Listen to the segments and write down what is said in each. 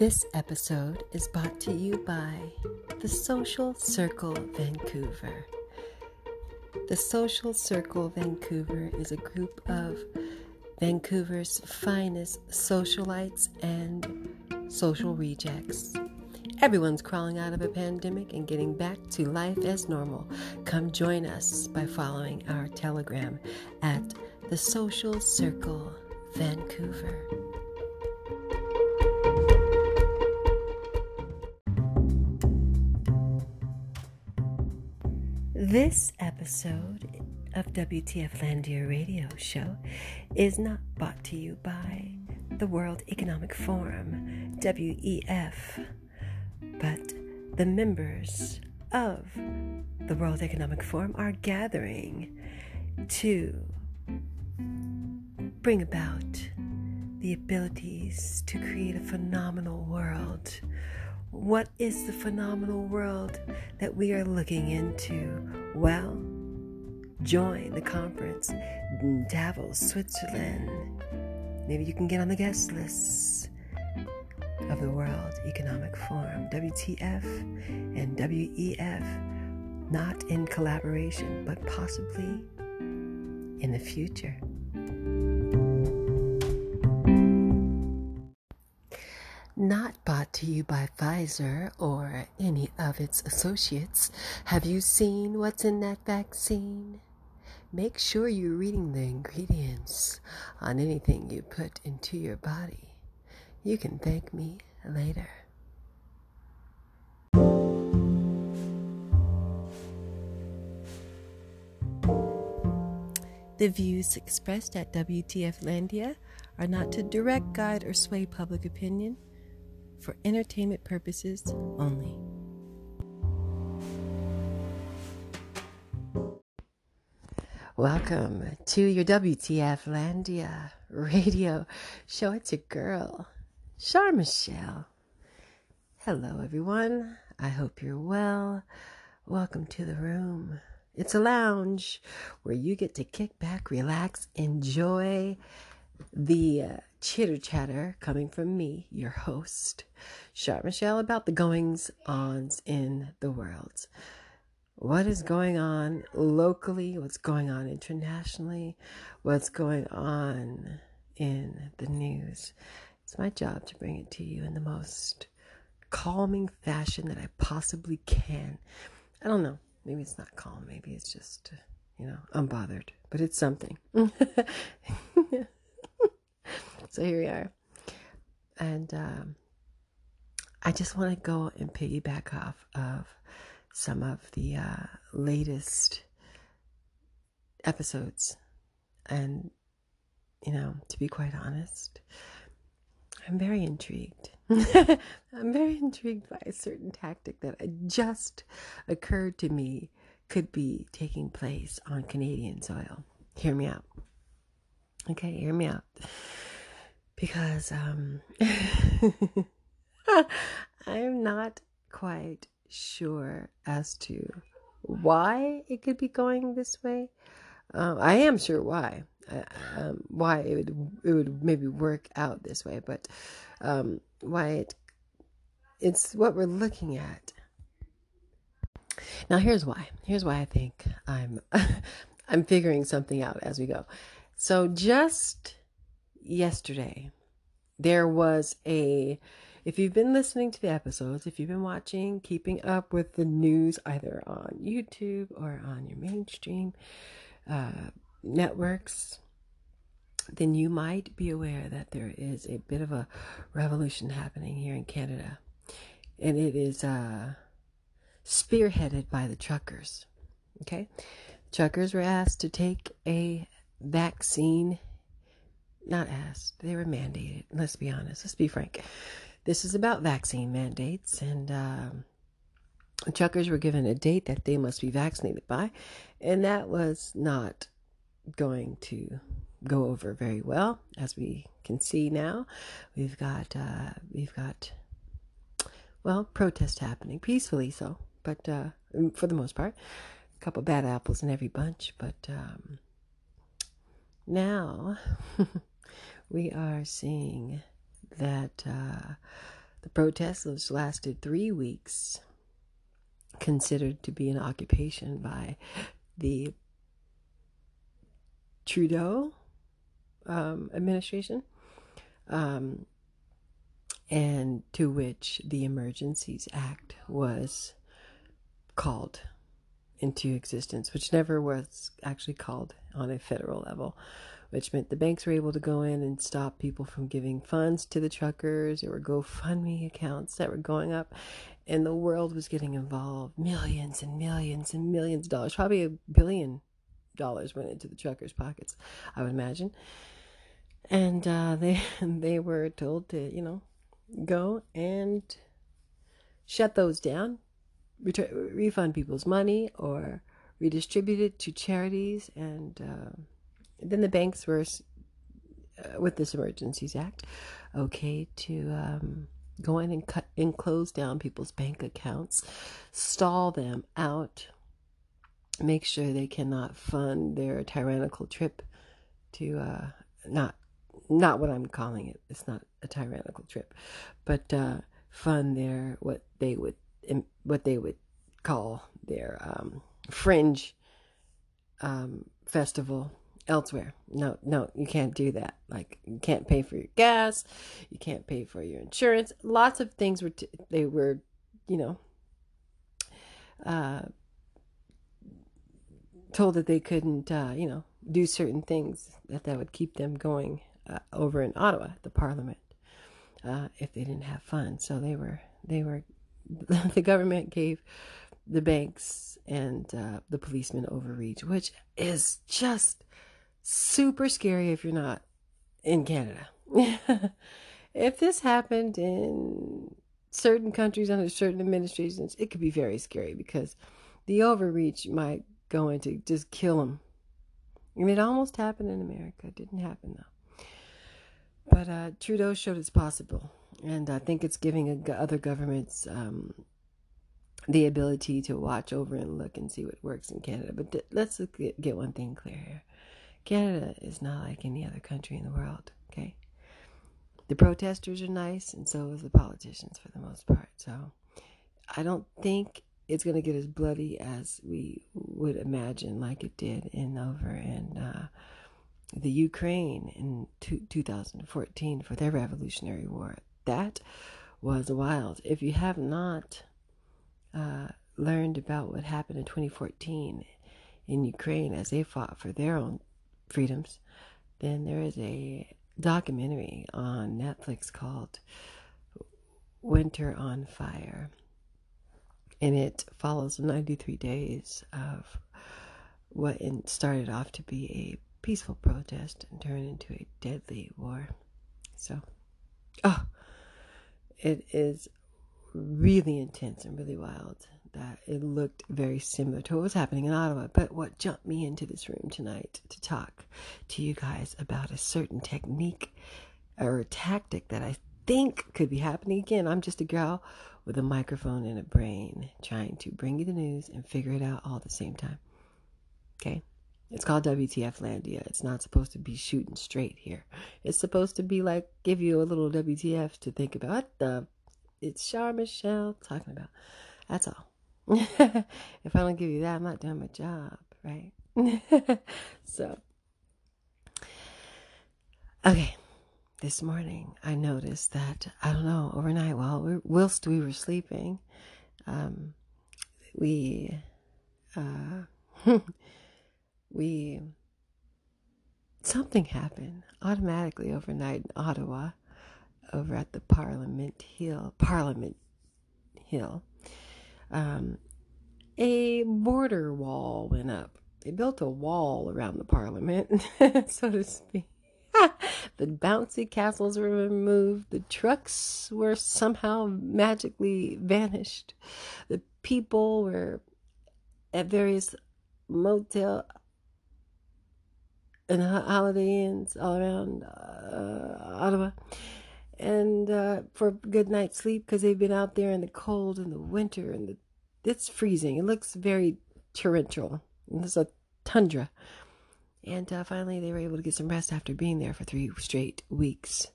This episode is brought to you by the Social Circle Vancouver. The Social Circle Vancouver is a group of Vancouver's finest socialites and social rejects. Everyone's crawling out of a pandemic and getting back to life as normal. Come join us by following our Telegram at the Social Circle Vancouver. This episode of WTF Landia Radio Show is not brought to you by the World Economic Forum, WEF, but the members of the World Economic Forum are gathering to bring about the abilities to create a phenomenal world. What is the phenomenal world that we are looking into? Well, join the conference in Davos, Switzerland. Maybe you can get on the guest list of the World Economic Forum, WTF and WEF, not in collaboration, but possibly in the future. Not bought to you by Pfizer or any of its associates. Have you seen what's in that vaccine? Make sure you're reading the ingredients on anything you put into your body. You can thank me later. The views expressed at WTF Landia are not to direct, guide, or sway public opinion for entertainment purposes only. Welcome to your WTF Landia radio show. It's your girl, Char Michelle. Hello, everyone. I hope you're well. Welcome to the room. It's a lounge where you get to kick back, relax, enjoy the uh, chitter chatter coming from me, your host, Char Michelle, about the goings ons in the world. What is going on locally? What's going on internationally? What's going on in the news? It's my job to bring it to you in the most calming fashion that I possibly can. I don't know. Maybe it's not calm. Maybe it's just, you know, unbothered. But it's something. so here we are. And um, I just want to go and piggyback off of some of the uh, latest episodes. And, you know, to be quite honest, I'm very intrigued. I'm very intrigued by a certain tactic that just occurred to me could be taking place on Canadian soil. Hear me out. Okay, hear me out because um, I'm not quite sure as to why it could be going this way. Um, I am sure why, uh, um, why it would it would maybe work out this way, but um, why it it's what we're looking at. Now here's why. Here's why I think I'm I'm figuring something out as we go. So just yesterday, there was a, if you've been listening to the episodes, if you've been watching, keeping up with the news either on YouTube or on your mainstream uh, networks, then you might be aware that there is a bit of a revolution happening here in Canada. And it is uh, spearheaded by the truckers. Okay? Truckers were asked to take a vaccine not asked, they were mandated. Let's be honest, let's be frank. This is about vaccine mandates, and um, truckers were given a date that they must be vaccinated by, and that was not going to go over very well, as we can see now. We've got uh, we've got well protest happening peacefully, so, but uh, for the most part, a couple bad apples in every bunch, but. Um, now we are seeing that uh, The protests, which lasted three weeks, considered to be an occupation by the Trudeau um, administration, um, and to which the Emergencies Act was called into existence, which never was actually called on a federal level, which meant the banks were able to go in and stop people from giving funds to the truckers. There were GoFundMe accounts that were going up, and the world was getting involved. Millions and millions and millions of dollars, probably a billion dollars went into the truckers' pockets, I would imagine. And uh, they they were told to, you know, go and shut those down, refund people's money, or redistribute it to charities. And uh, then the banks were, uh, with this Emergencies Act, okay to um, go in and cut and close down people's bank accounts, stall them out make sure they cannot fund their tyrannical trip to uh, not not what I'm calling it. It's not a tyrannical trip, but uh, fund their what they would what they would call their um, fringe um, festival elsewhere. No, no, you can't do that. Like you can't pay for your gas, you can't pay for your insurance. Lots of things were t- they were, you know, uh, told that they couldn't, uh, you know, do certain things that that would keep them going uh, over in Ottawa, the Parliament, uh, if they didn't have funds. So they were they were the government gave the banks and uh, the policemen overreach, which is just super scary if you're not in Canada. if this happened in certain countries under certain administrations, it could be very scary because the overreach might going to just kill them. And it almost happened in America. It didn't happen though. But uh, Trudeau showed it's possible, and I think it's giving other governments um, the ability to watch over and look and see what works in Canada. But th- let's get, get one thing clear here: Canada is not like any other country in the world. Okay, the protesters are nice, and so is the politicians for the most part. So I don't think it's going to get as bloody as we would imagine, like it did in over in uh, the Ukraine in two, 2014 for their Revolutionary War. That was wild. If you have not uh, learned about what happened in 2014 in Ukraine as they fought for their own freedoms, then there is a documentary on Netflix called Winter on Fire. And it follows 93 days of what started off to be a peaceful protest and turned into a deadly war. So, oh, it is really intense and really wild that it looked very similar to what was happening in Ottawa. But what jumped me into this room tonight to talk to you guys about a certain technique or a tactic that I think could be happening again. I'm just a girl with a microphone and a brain trying to bring you the news and figure it out all at the same time. Okay? It's called WTF Landia. It's not supposed to be shooting straight here. It's supposed to be like give you a little WTF to think about. What the? It's Char Michelle talking about. That's all. if I don't give you that, I'm not doing my job, right? so, okay this morning I noticed that I don't know overnight while we, whilst we were sleeping, um, we uh, we something happened automatically overnight in Ottawa, over at the Parliament Hill Parliament Hill. Um, a border wall went up. They built a wall around the Parliament, so to speak the bouncy castles were removed. The trucks were somehow magically vanished. The people were at various motel and holiday inns all around uh, Ottawa. And uh, for good night's sleep because they've been out there in the cold and the winter and the, it's freezing. It looks very torrential. There's a tundra and uh, finally, they were able to get some rest after being there for three straight weeks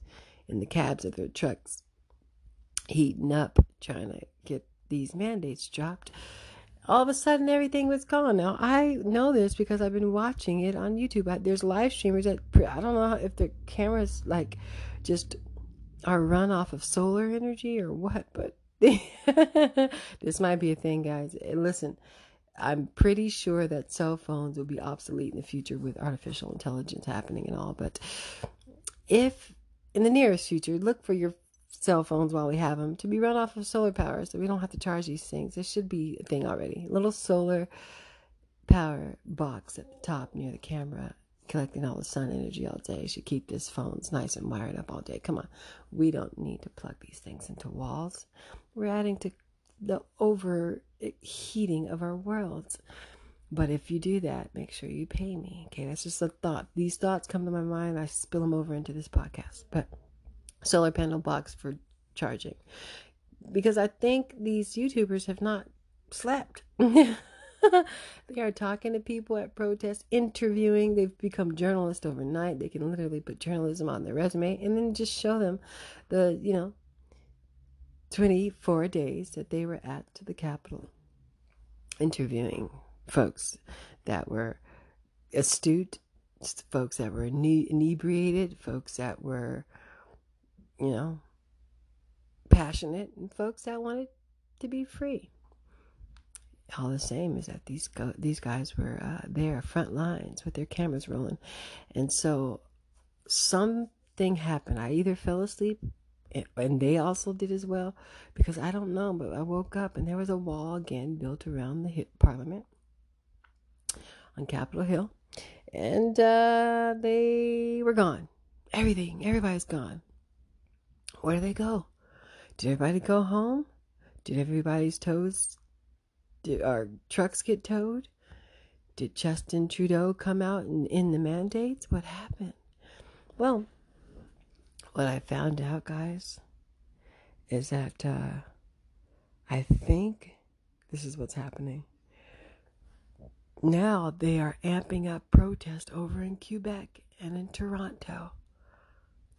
in the cabs of their trucks. heating up trying to get these mandates dropped. All of a sudden, everything was gone. Now I know this because I've been watching it on YouTube. There's live streamers that I don't know if their cameras like just are run off of solar energy or what, but this might be a thing, guys. Listen, I'm pretty sure that cell phones will be obsolete in the future with artificial intelligence happening and all. But if in the nearest future, look for your cell phones while we have them to be run off of solar power so we don't have to charge these things. This should be a thing already. A little solar power box at the top near the camera collecting all the sun energy all day should keep this phones nice and wired up all day. Come on. We don't need to plug these things into walls. We're adding to the overheating of our worlds. But if you do that, make sure you pay me. Okay, that's just a thought. These thoughts come to my mind. I spill them over into this podcast. But solar panel box for charging. Because I think these YouTubers have not slept. they are talking to people at protests, interviewing. They've become journalists overnight. They can literally put journalism on their resume and then just show them the, you know, 24 days that they were at the Capitol interviewing folks that were astute, folks that were inebriated, folks that were, you know, passionate, and folks that wanted to be free all the same is that these go- these guys were uh, there front lines with their cameras rolling, and so something happened. I either fell asleep, and they also did as well, because I don't know. But I woke up and there was a wall again built around the Parliament on Capitol Hill, and uh, they were gone. Everything, everybody's gone. Where did they go? Did everybody go home? Did everybody's toes did our trucks get towed? Did Justin Trudeau come out and in the mandates? What happened? Well, what I found out, guys, is that uh, I think this is what's happening. Now they are amping up protest over in Quebec and in Toronto.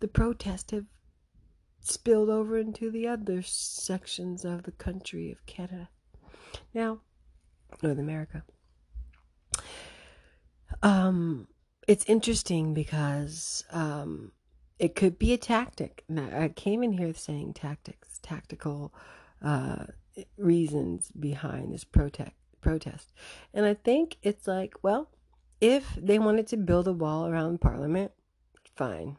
The protests have spilled over into the other sections of the country of Canada. Now, North America. Um, it's interesting because um, it could be a tactic. Now, I came in here saying tactics, tactical uh, reasons behind this protest. Protest, and I think it's like, well, if they wanted to build a wall around Parliament, fine.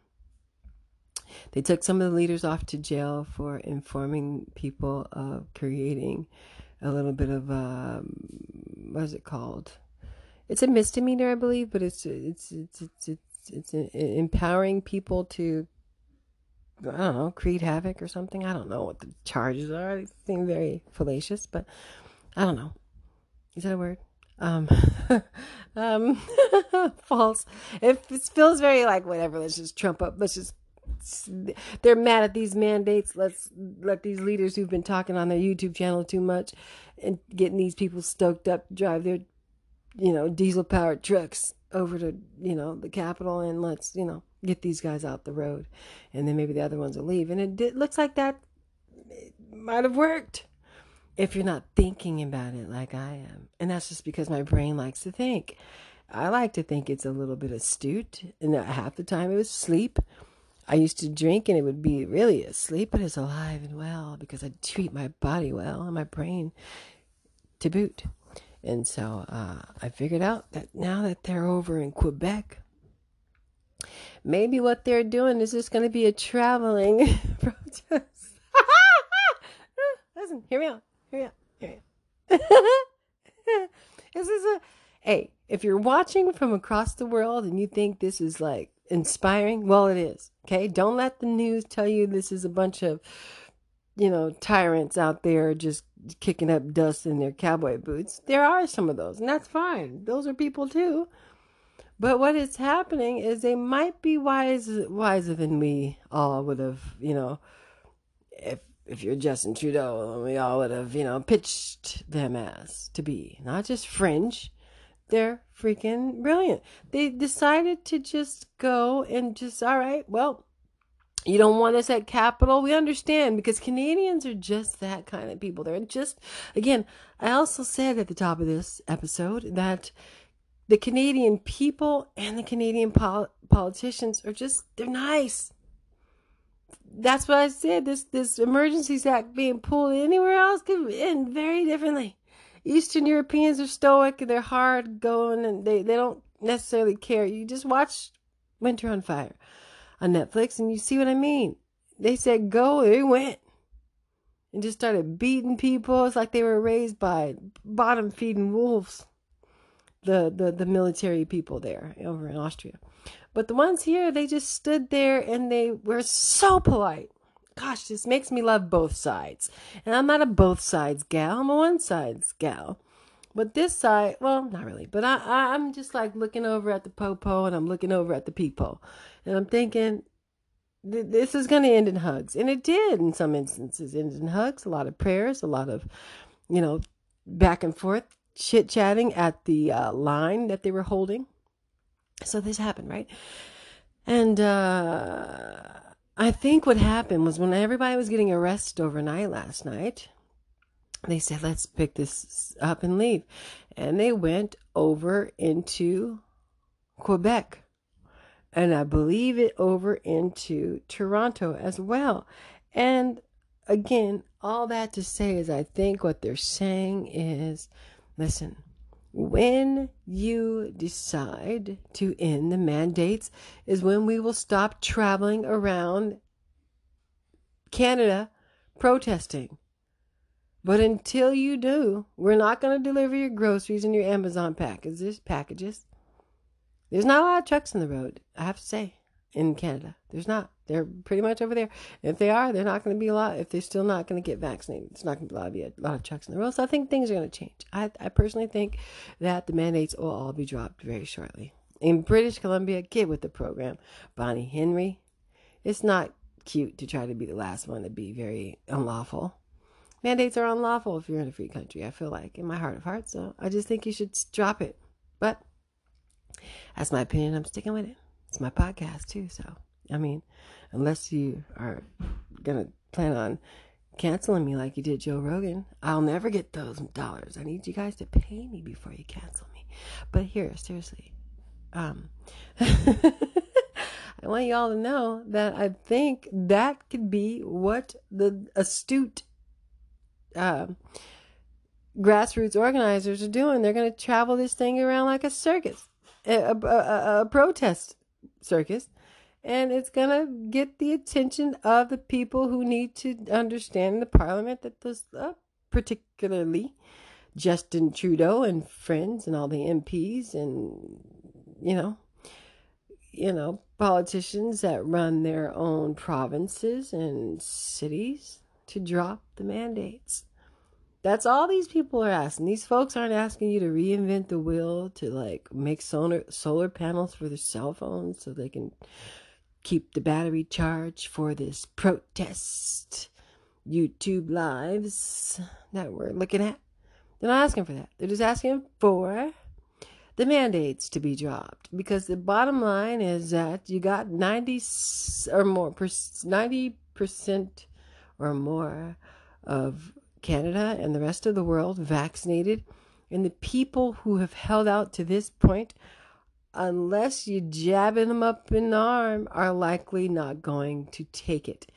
They took some of the leaders off to jail for informing people of creating a little bit of um, what is it called? It's a misdemeanor, I believe, but it's it's it's it's it's, it's empowering people to I don't know create havoc or something. I don't know what the charges are. They seem very fallacious, but I don't know. Is that a word? Um, um, false. It, it feels very like whatever. Let's just trump up. Let's just they're mad at these mandates. Let's let these leaders who've been talking on their YouTube channel too much and getting these people stoked up to drive their, you know, diesel powered trucks over to, you know, the Capitol and let's, you know, get these guys out the road. And then maybe the other ones will leave. And it, it looks like that might have worked if you're not thinking about it like I am. And that's just because my brain likes to think. I like to think it's a little bit astute, and half the time it was sleep. I used to drink and it would be really asleep, but it's alive and well because I treat my body well and my brain to boot. And so uh, I figured out that now that they're over in Quebec, maybe what they're doing is just going to be a traveling protest. Listen, hear me out. Hear me out. Hear me out. this is a hey. If you're watching from across the world and you think this is like inspiring? Well, it is. Okay. Don't let the news tell you this is a bunch of, you know, tyrants out there just kicking up dust in their cowboy boots. There are some of those, and that's fine. Those are people too. But what is happening is they might be wise, wiser than we all would have, you know, if if you're Justin Trudeau, we all would have, you know, pitched them as to be. Not just fringe, they're freaking brilliant. They decided to just go and just, all right, well, You don't want us at Capitol. We understand because Canadians are just that kind of people. They're just, again, I also said at the top of this episode that the Canadian people and the Canadian pol- politicians are just, they're nice. That's what I said. This, this Emergencies Act being pulled anywhere else could end very differently. Eastern Europeans are stoic and they're hard going and they, they don't necessarily care. You just watch Winter on Fire on Netflix, and you see what I mean. They said go, they went. And just started beating people. It's like they were raised by bottom feeding wolves. The, the the military people there over in Austria. But the ones here, they just stood there and they were so polite. Gosh, this makes me love both sides. And I'm not a both sides gal, I'm a one sides gal. But this side, well, not really, but I, I I'm just like looking over at the popo and I'm looking over at the people. And I'm thinking, this is going to end in hugs. And it did in some instances, end in hugs, a lot of prayers, a lot of, you know, back and forth chit chatting at the uh, line that they were holding. So this happened, right? And uh, I think what happened was when everybody was getting arrested overnight last night, they said, let's pick this up and leave. And they went over into Quebec and I believe it over into Toronto as well. And again, all that to say is I think what they're saying is listen, when you decide to end the mandates is when we will stop traveling around Canada protesting. But until you do, we're not going to deliver your groceries and your Amazon packages. Packages. There's not a lot of trucks in the road, I have to say, in Canada. There's not. They're pretty much over there. If they are, they're not going to be a lot. If they're still not going to get vaccinated, it's not going to be a lot of trucks in the road. So I think things are going to change. I, I personally think that the mandates will all be dropped very shortly. In British Columbia, get with the program. Bonnie Henry, it's not cute to try to be the last one to be very unlawful. Mandates are unlawful if you're in a free country, I feel like, in my heart of hearts. So I just think you should drop it. But that's my opinion. I'm sticking with it. It's my podcast too. So, I mean, unless you are to plan on canceling me like you did Joe Rogan, I'll never get those dollars. I need you guys to pay me before you cancel me. But here, seriously, um, I want y'all to know that I think that could be what the astute uh, grassroots organizers are doing. They're going to travel this thing around like a circus a, a, a protest circus and it's going to get the attention of the people who need to understand the parliament that those uh, particularly Justin Trudeau and friends and all the MPs and you know you know politicians that run their own provinces and cities to drop the mandates that's all these people are asking. These folks aren't asking you to reinvent the wheel to like make solar solar panels for their cell phones so they can keep the battery charged for this protest YouTube lives that we're looking at. They're not asking for that. They're just asking for the mandates to be dropped because the bottom line is that you got 90 or more 90% or more of Canada and the rest of the world vaccinated. And the people who have held out to this point, unless you jabbing them up in the arm, are likely not going to take it.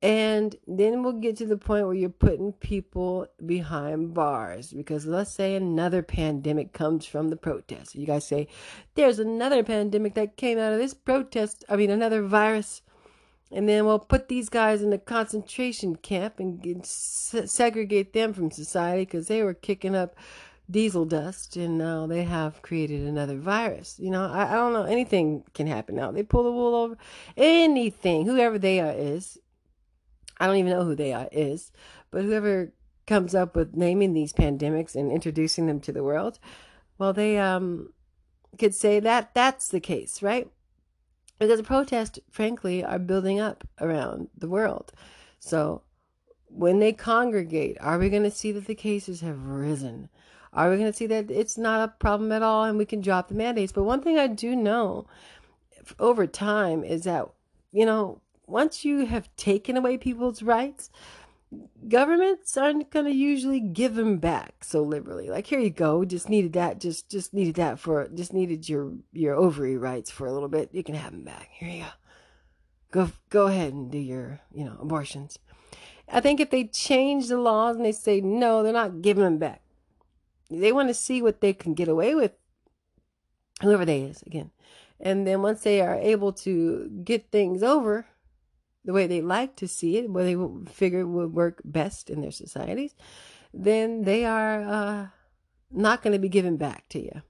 And then we'll get to the point where you're putting people behind bars because let's say another pandemic comes from the protest. You guys say, there's another pandemic that came out of this protest. I mean, another virus and then we'll put these guys in a concentration camp and segregate them from society because they were kicking up diesel dust and now they have created another virus. You know, I, I don't know. Anything can happen now. They pull the wool over anything, whoever they are is. I don't even know who they are is, but whoever comes up with naming these pandemics and introducing them to the world, well, they um could say that that's the case, right? because the protests, frankly, are building up around the world. So when they congregate, are we going to see that the cases have risen? Are we going to see that it's not a problem at all and we can drop the mandates? But one thing I do know over time is that, you know, once you have taken away people's rights, governments aren't going to usually give them back so liberally. Like here you go, just needed that, just just needed that for just needed your your ovary rights for a little bit. You can have them back. Here you go. Go go ahead and do your, you know, abortions. I think if they change the laws and they say no, they're not giving them back. They want to see what they can get away with whoever they is again. And then once they are able to get things over, the way they like to see it, what they figure would work best in their societies, then they are uh, not going to be given back to you.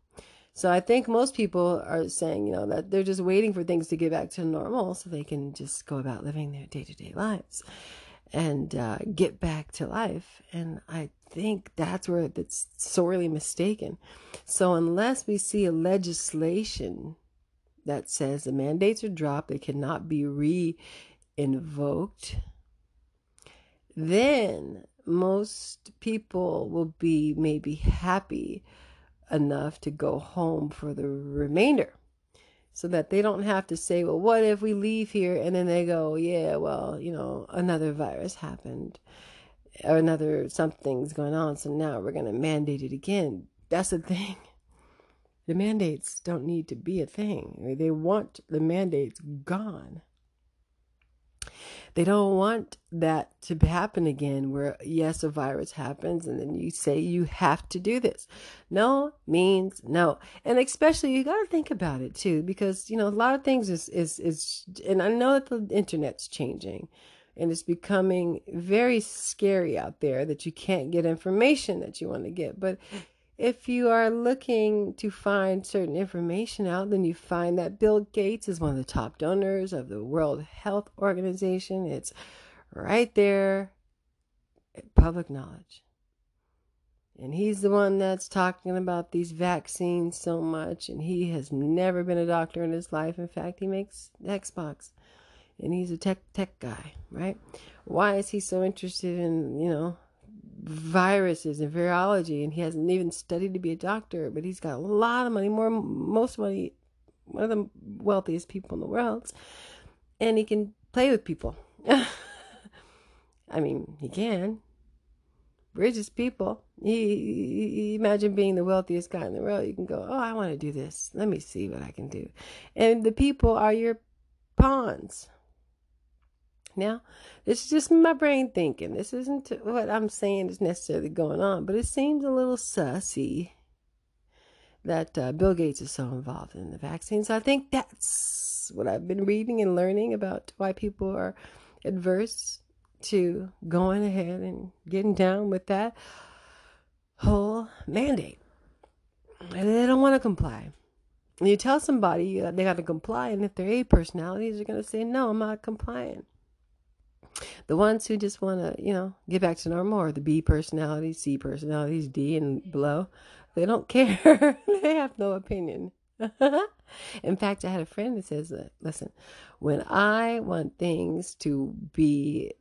So I think most people are saying, you know, that they're just waiting for things to get back to normal so they can just go about living their day to day lives and uh, get back to life. And I think that's where it's sorely mistaken. So unless we see a legislation that says the mandates are dropped, they cannot be re invoked, then most people will be maybe happy enough to go home for the remainder so that they don't have to say, well, what if we leave here and then they go, yeah, well, you know, another virus happened or another something's going on, so now we're going to mandate it again. That's the thing. The mandates don't need to be a thing. They want the mandates gone. They don't want that to happen again where, yes, a virus happens and then you say you have to do this. No means no. And especially you got to think about it too, because, you know, a lot of things is, is, is, and I know that the internet's changing and it's becoming very scary out there that you can't get information that you want to get. But if you are looking to find certain information out, then you find that Bill Gates is one of the top donors of the World Health Organization. It's right there, public knowledge. And he's the one that's talking about these vaccines so much. And he has never been a doctor in his life. In fact, he makes Xbox and he's a tech tech guy, right? Why is he so interested in, you know, viruses and virology, and he hasn't even studied to be a doctor, but he's got a lot of money, more most money, one of the wealthiest people in the world, and he can play with people. I mean, he can. Richest people. He, imagine being the wealthiest guy in the world. You can go, oh, I want to do this. Let me see what I can do. And the people are your pawns. Now, this is just my brain thinking. This isn't what I'm saying is necessarily going on, but it seems a little sussy that uh, Bill Gates is so involved in the vaccines. I think that's what I've been reading and learning about why people are adverse to going ahead and getting down with that whole mandate. And they don't want to comply. You tell somebody they got to comply, and if they're A personalities, they're going to say, No, I'm not complying. The ones who just want to, you know, get back to normal are the B personalities, C personalities, D and below. They don't care. they have no opinion. In fact, I had a friend that says, listen, when I want things to be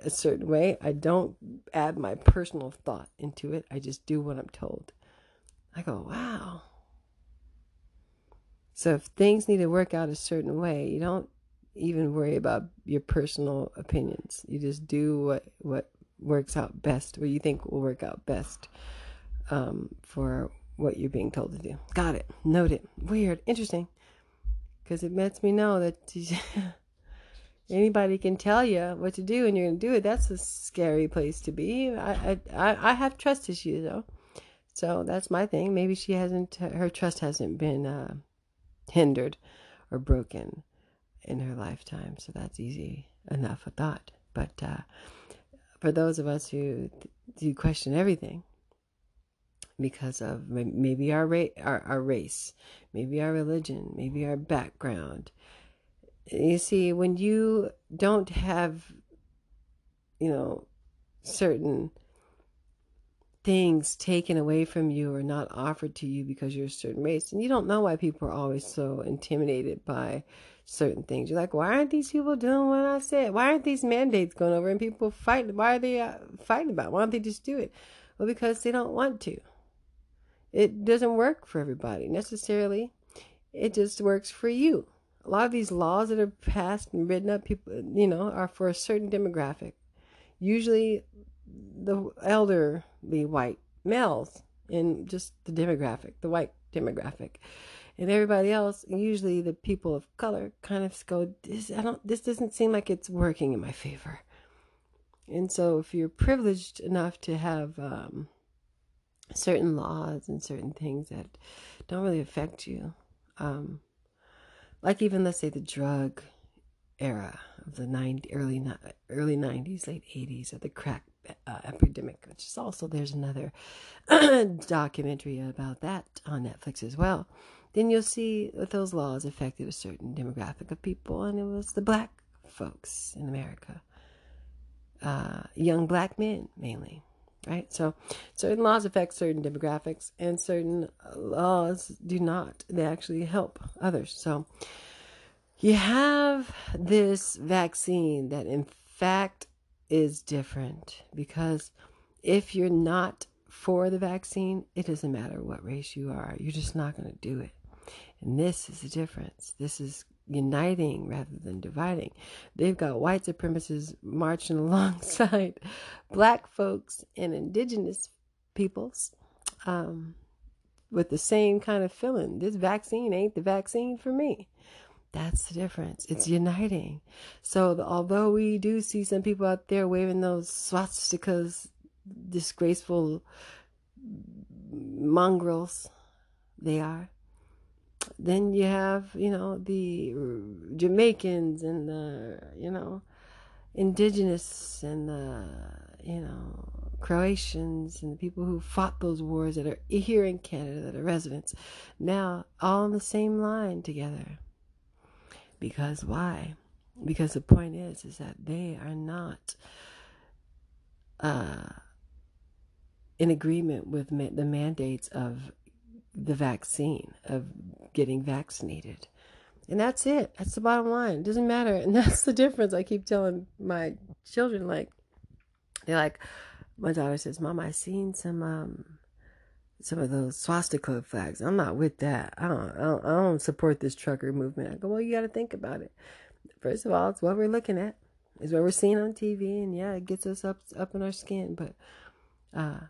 a certain way, I don't add my personal thought into it. I just do what I'm told. I go, wow. So if things need to work out a certain way, you don't even worry about your personal opinions. You just do what what works out best, what you think will work out best um, for what you're being told to do. Got it. Note it. Weird. Interesting. Because it lets me know that anybody can tell you what to do and you're going to do it. That's a scary place to be. I, I, I have trust issues, though. So that's my thing. Maybe she hasn't, her trust hasn't been uh, hindered or broken in her lifetime. So that's easy enough a thought. But uh, for those of us who do question everything because of maybe our, ra- our, our race, maybe our religion, maybe our background, you see, when you don't have, you know, certain things taken away from you or not offered to you because you're a certain race, and you don't know why people are always so intimidated by certain things. You're like, why aren't these people doing what I said? Why aren't these mandates going over and people fighting? Why are they uh, fighting about? It? Why don't they just do it? Well, because they don't want to. It doesn't work for everybody necessarily. It just works for you. a lot of these laws that are passed and written up, people, you know, are for a certain demographic. Usually, the elderly white males in just the demographic, the white demographic, and everybody else, usually the people of color, kind of go, "This I don't. This doesn't seem like it's working in my favor." And so, if you're privileged enough to have um, certain laws and certain things that don't really affect you, um, like even let's say the drug era of the 90, early early 90s, late 80s, or the crack uh, epidemic, which is also there's another documentary about that on Netflix as well. Then you'll see that those laws affected a certain demographic of people, and it was the black folks in America, uh, young black men mainly right? So certain laws affect certain demographics and certain laws do not. They actually help others. So you have this vaccine that in fact is different because if you're not for the vaccine, it doesn't matter what race you are. You're just not going to do it. And this is the difference. This is uniting rather than dividing. They've got white supremacists marching alongside black folks and indigenous peoples um, with the same kind of feeling. This vaccine ain't the vaccine for me. That's the difference. It's uniting. So, the, although we do see some people out there waving those swastikas, disgraceful mongrels, they are then you have you know the Jamaicans and the you know indigenous and the you know Croatians and the people who fought those wars that are here in Canada that are residents now all on the same line together. Because why? Because the point is is that they are not uh, in agreement with ma- the mandates of the vaccine, of getting vaccinated. And that's it. That's the bottom line. It doesn't matter. And that's the difference. I keep telling my children, like, they're like, my daughter says, Mom, I seen some, um, some of those swastika flags. I'm not with that. I don't, I don't, I don't support this trucker movement. I go, well, you got to think about it. First of all, it's what we're looking at. It's what we're seeing on TV, and yeah, it gets us up, up in our skin. But uh,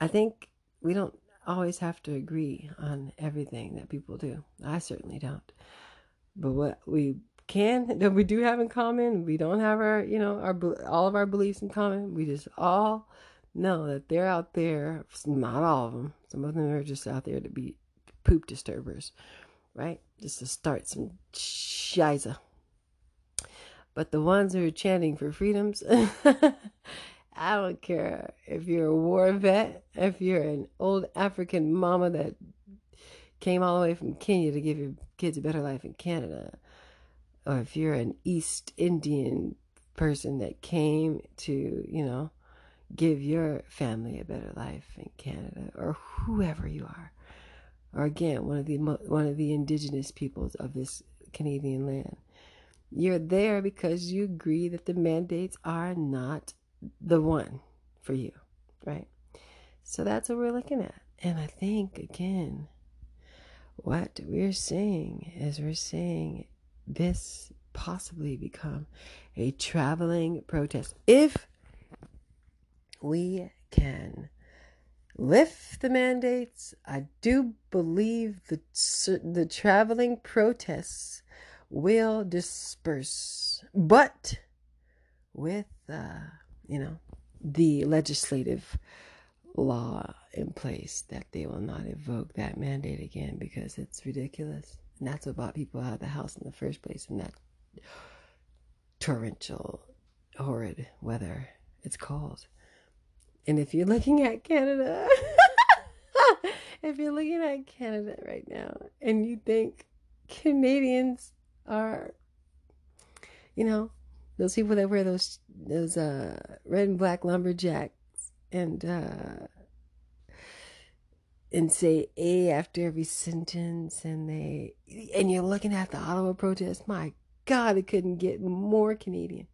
I think we don't always have to agree on everything that people do. I certainly don't. But what we can that we do have in common, we don't have our, you know, our all of our beliefs in common. We just all know that they're out there. Not all of them. Some of them are just out there to be poop disturbers, right? Just to start some shiza. But the ones who are chanting for freedoms I don't care if you're a war vet, if you're an old African mama that came all the way from Kenya to give your kids a better life in Canada, or if you're an East Indian person that came to, you know, give your family a better life in Canada, or whoever you are, or again one of the one of the indigenous peoples of this Canadian land. You're there because you agree that the mandates are not the one for you, right? So that's what we're looking at. And I think, again, what we're seeing is we're seeing this possibly become a traveling protest. If we can lift the mandates, I do believe the, the traveling protests will disperse. But with uh, you know, the legislative law in place that they will not evoke that mandate again because it's ridiculous. And that's what brought people out of the house in the first place in that torrential, horrid weather it's called. And if you're looking at Canada, if you're looking at Canada right now and you think Canadians are, you know, those people that wear those those uh, red and black lumberjacks and uh, and say a after every sentence and they and you're looking at the Ottawa protest my god it couldn't get more Canadian.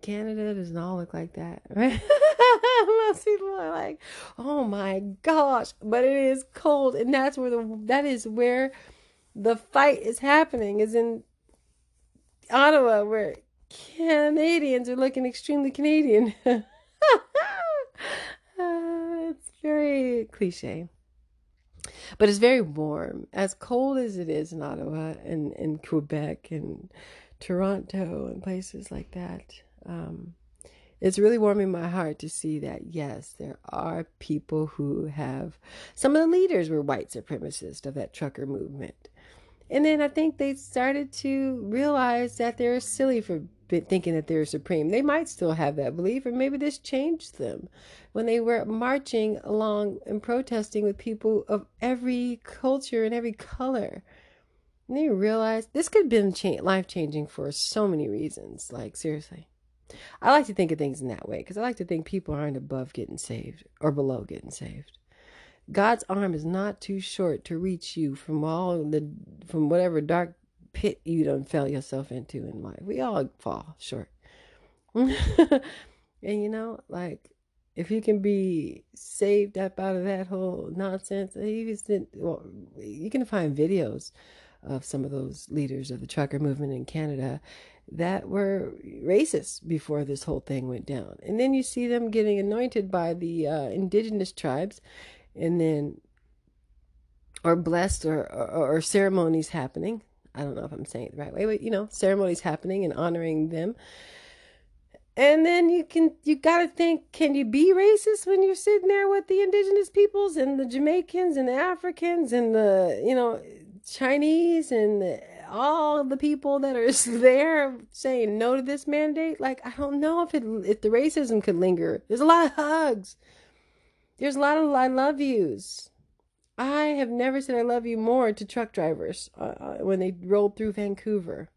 Canada does not look like that. Right most people are like oh my gosh but it is cold and that's where the that is where the fight is happening is in Ottawa, where Canadians are looking extremely Canadian. uh, it's very cliche. But it's very warm. As cold as it is in Ottawa and, and Quebec and Toronto and places like that. Um, it's really warming my heart to see that yes, there are people who have some of the leaders were white supremacists of that trucker movement. And then I think they started to realize that they're silly for thinking that they're supreme. They might still have that belief, or maybe this changed them when they were marching along and protesting with people of every culture and every color. And they realized this could have been life changing for so many reasons. Like, seriously. I like to think of things in that way because I like to think people aren't above getting saved or below getting saved. God's arm is not too short to reach you from all the from whatever dark pit you don't fell yourself into in life. We all fall short. and you know, like if you can be saved up out of that whole nonsense, you can, well, you can find videos of some of those leaders of the trucker movement in Canada that were racist before this whole thing went down. And then you see them getting anointed by the uh, indigenous tribes and then or blessed or, or, or ceremonies happening. I don't know if I'm saying it the right way, but you know, ceremonies happening and honoring them. And then you can you got to think can you be racist when you're sitting there with the indigenous peoples and the Jamaicans and the Africans and the you know Chinese and the all the people that are there saying no to this mandate, like I don't know if it if the racism could linger. There's a lot of hugs. There's a lot of I love yous. I have never said I love you more to truck drivers uh, uh, when they rolled through Vancouver.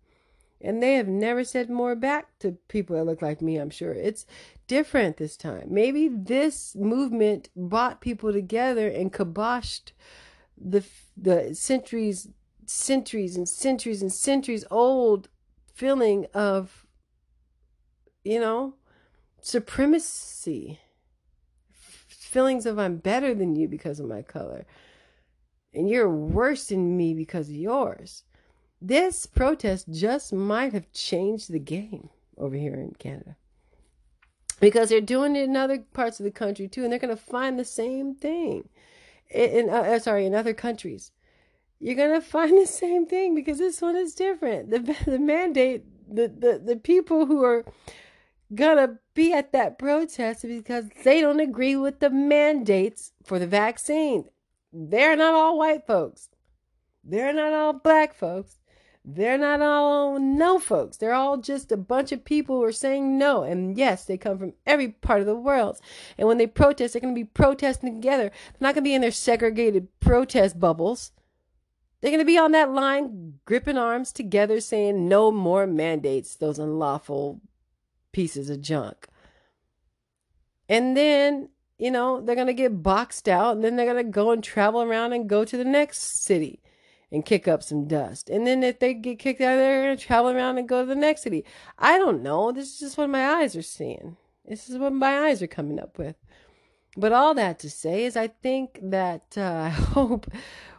And they have never said more back to people that look like me, I'm sure. It's different this time. Maybe this movement brought people together and kiboshed the the centuries centuries and centuries and centuries old feeling of, you know, supremacy. Feelings of I'm better than you because of my color. And you're worse than me because of yours. This protest just might have changed the game over here in Canada. Because they're doing it in other parts of the country too, and they're going to find the same thing. In, uh, uh, sorry, in other countries you're gonna find the same thing because this one is different. The the mandate, the the, the people who are gonna be at that protest because they don't agree with the mandates for the vaccine. They're not all white folks. They're not all black folks. They're not all no folks. They're all just a bunch of people who are saying no. And yes, they come from every part of the world. And when they protest, they're going to be protesting together. They're not going to be in their segregated protest bubbles. They're going to be on that line, gripping arms together, saying no more mandates, those unlawful pieces of junk. And then, you know, they're going to get boxed out, and then they're going to go and travel around and go to the next city and kick up some dust. And then if they get kicked out, they're going to travel around and go to the next city. I don't know. This is just what my eyes are seeing. This is what my eyes are coming up with. But all that to say is, I think that uh, I hope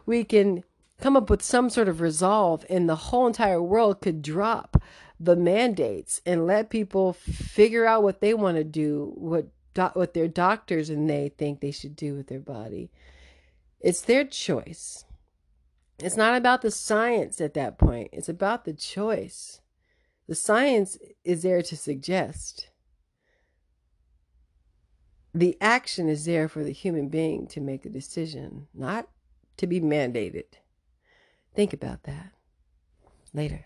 we can come up with some sort of resolve and the whole entire world could drop the mandates and let people figure out what they want to do what what their doctors and they think they should do with their body. It's their choice. It's not about the science at that point. It's about the choice. The science is there to suggest. The action is there for the human being to make a decision not to be mandated. Think about that. Later.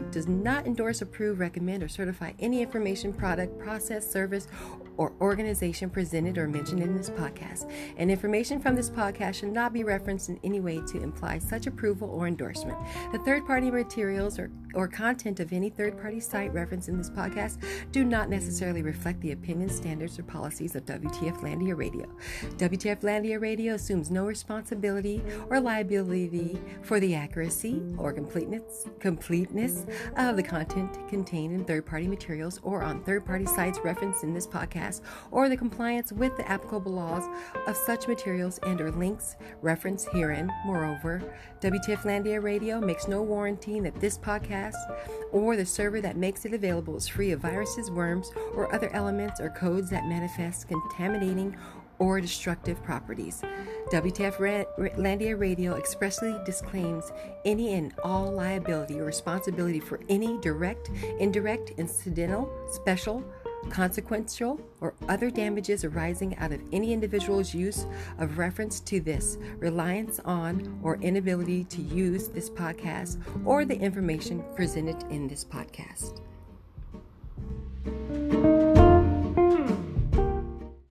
does not endorse, approve, recommend, or certify any information, product, process, service, or organization presented or mentioned in this podcast. And information from this podcast should not be referenced in any way to imply such approval or endorsement. The third party materials or, or content of any third party site referenced in this podcast do not necessarily reflect the opinions, standards, or policies of WTF Landia Radio. WTF Landia Radio assumes no responsibility or liability for the accuracy or completeness, completeness of the content contained in third party materials or on third party sites referenced in this podcast or the compliance with the applicable laws of such materials and or links referenced herein. Moreover, WTF Landia Radio makes no warranty that this podcast or the server that makes it available is free of viruses, worms, or other elements or codes that manifest contaminating or destructive properties. WTF Landia Radio expressly disclaims any and all liability or responsibility for any direct, indirect, incidental, special, consequential, or other damages arising out of any individual's use of reference to this, reliance on, or inability to use this podcast or the information presented in this podcast.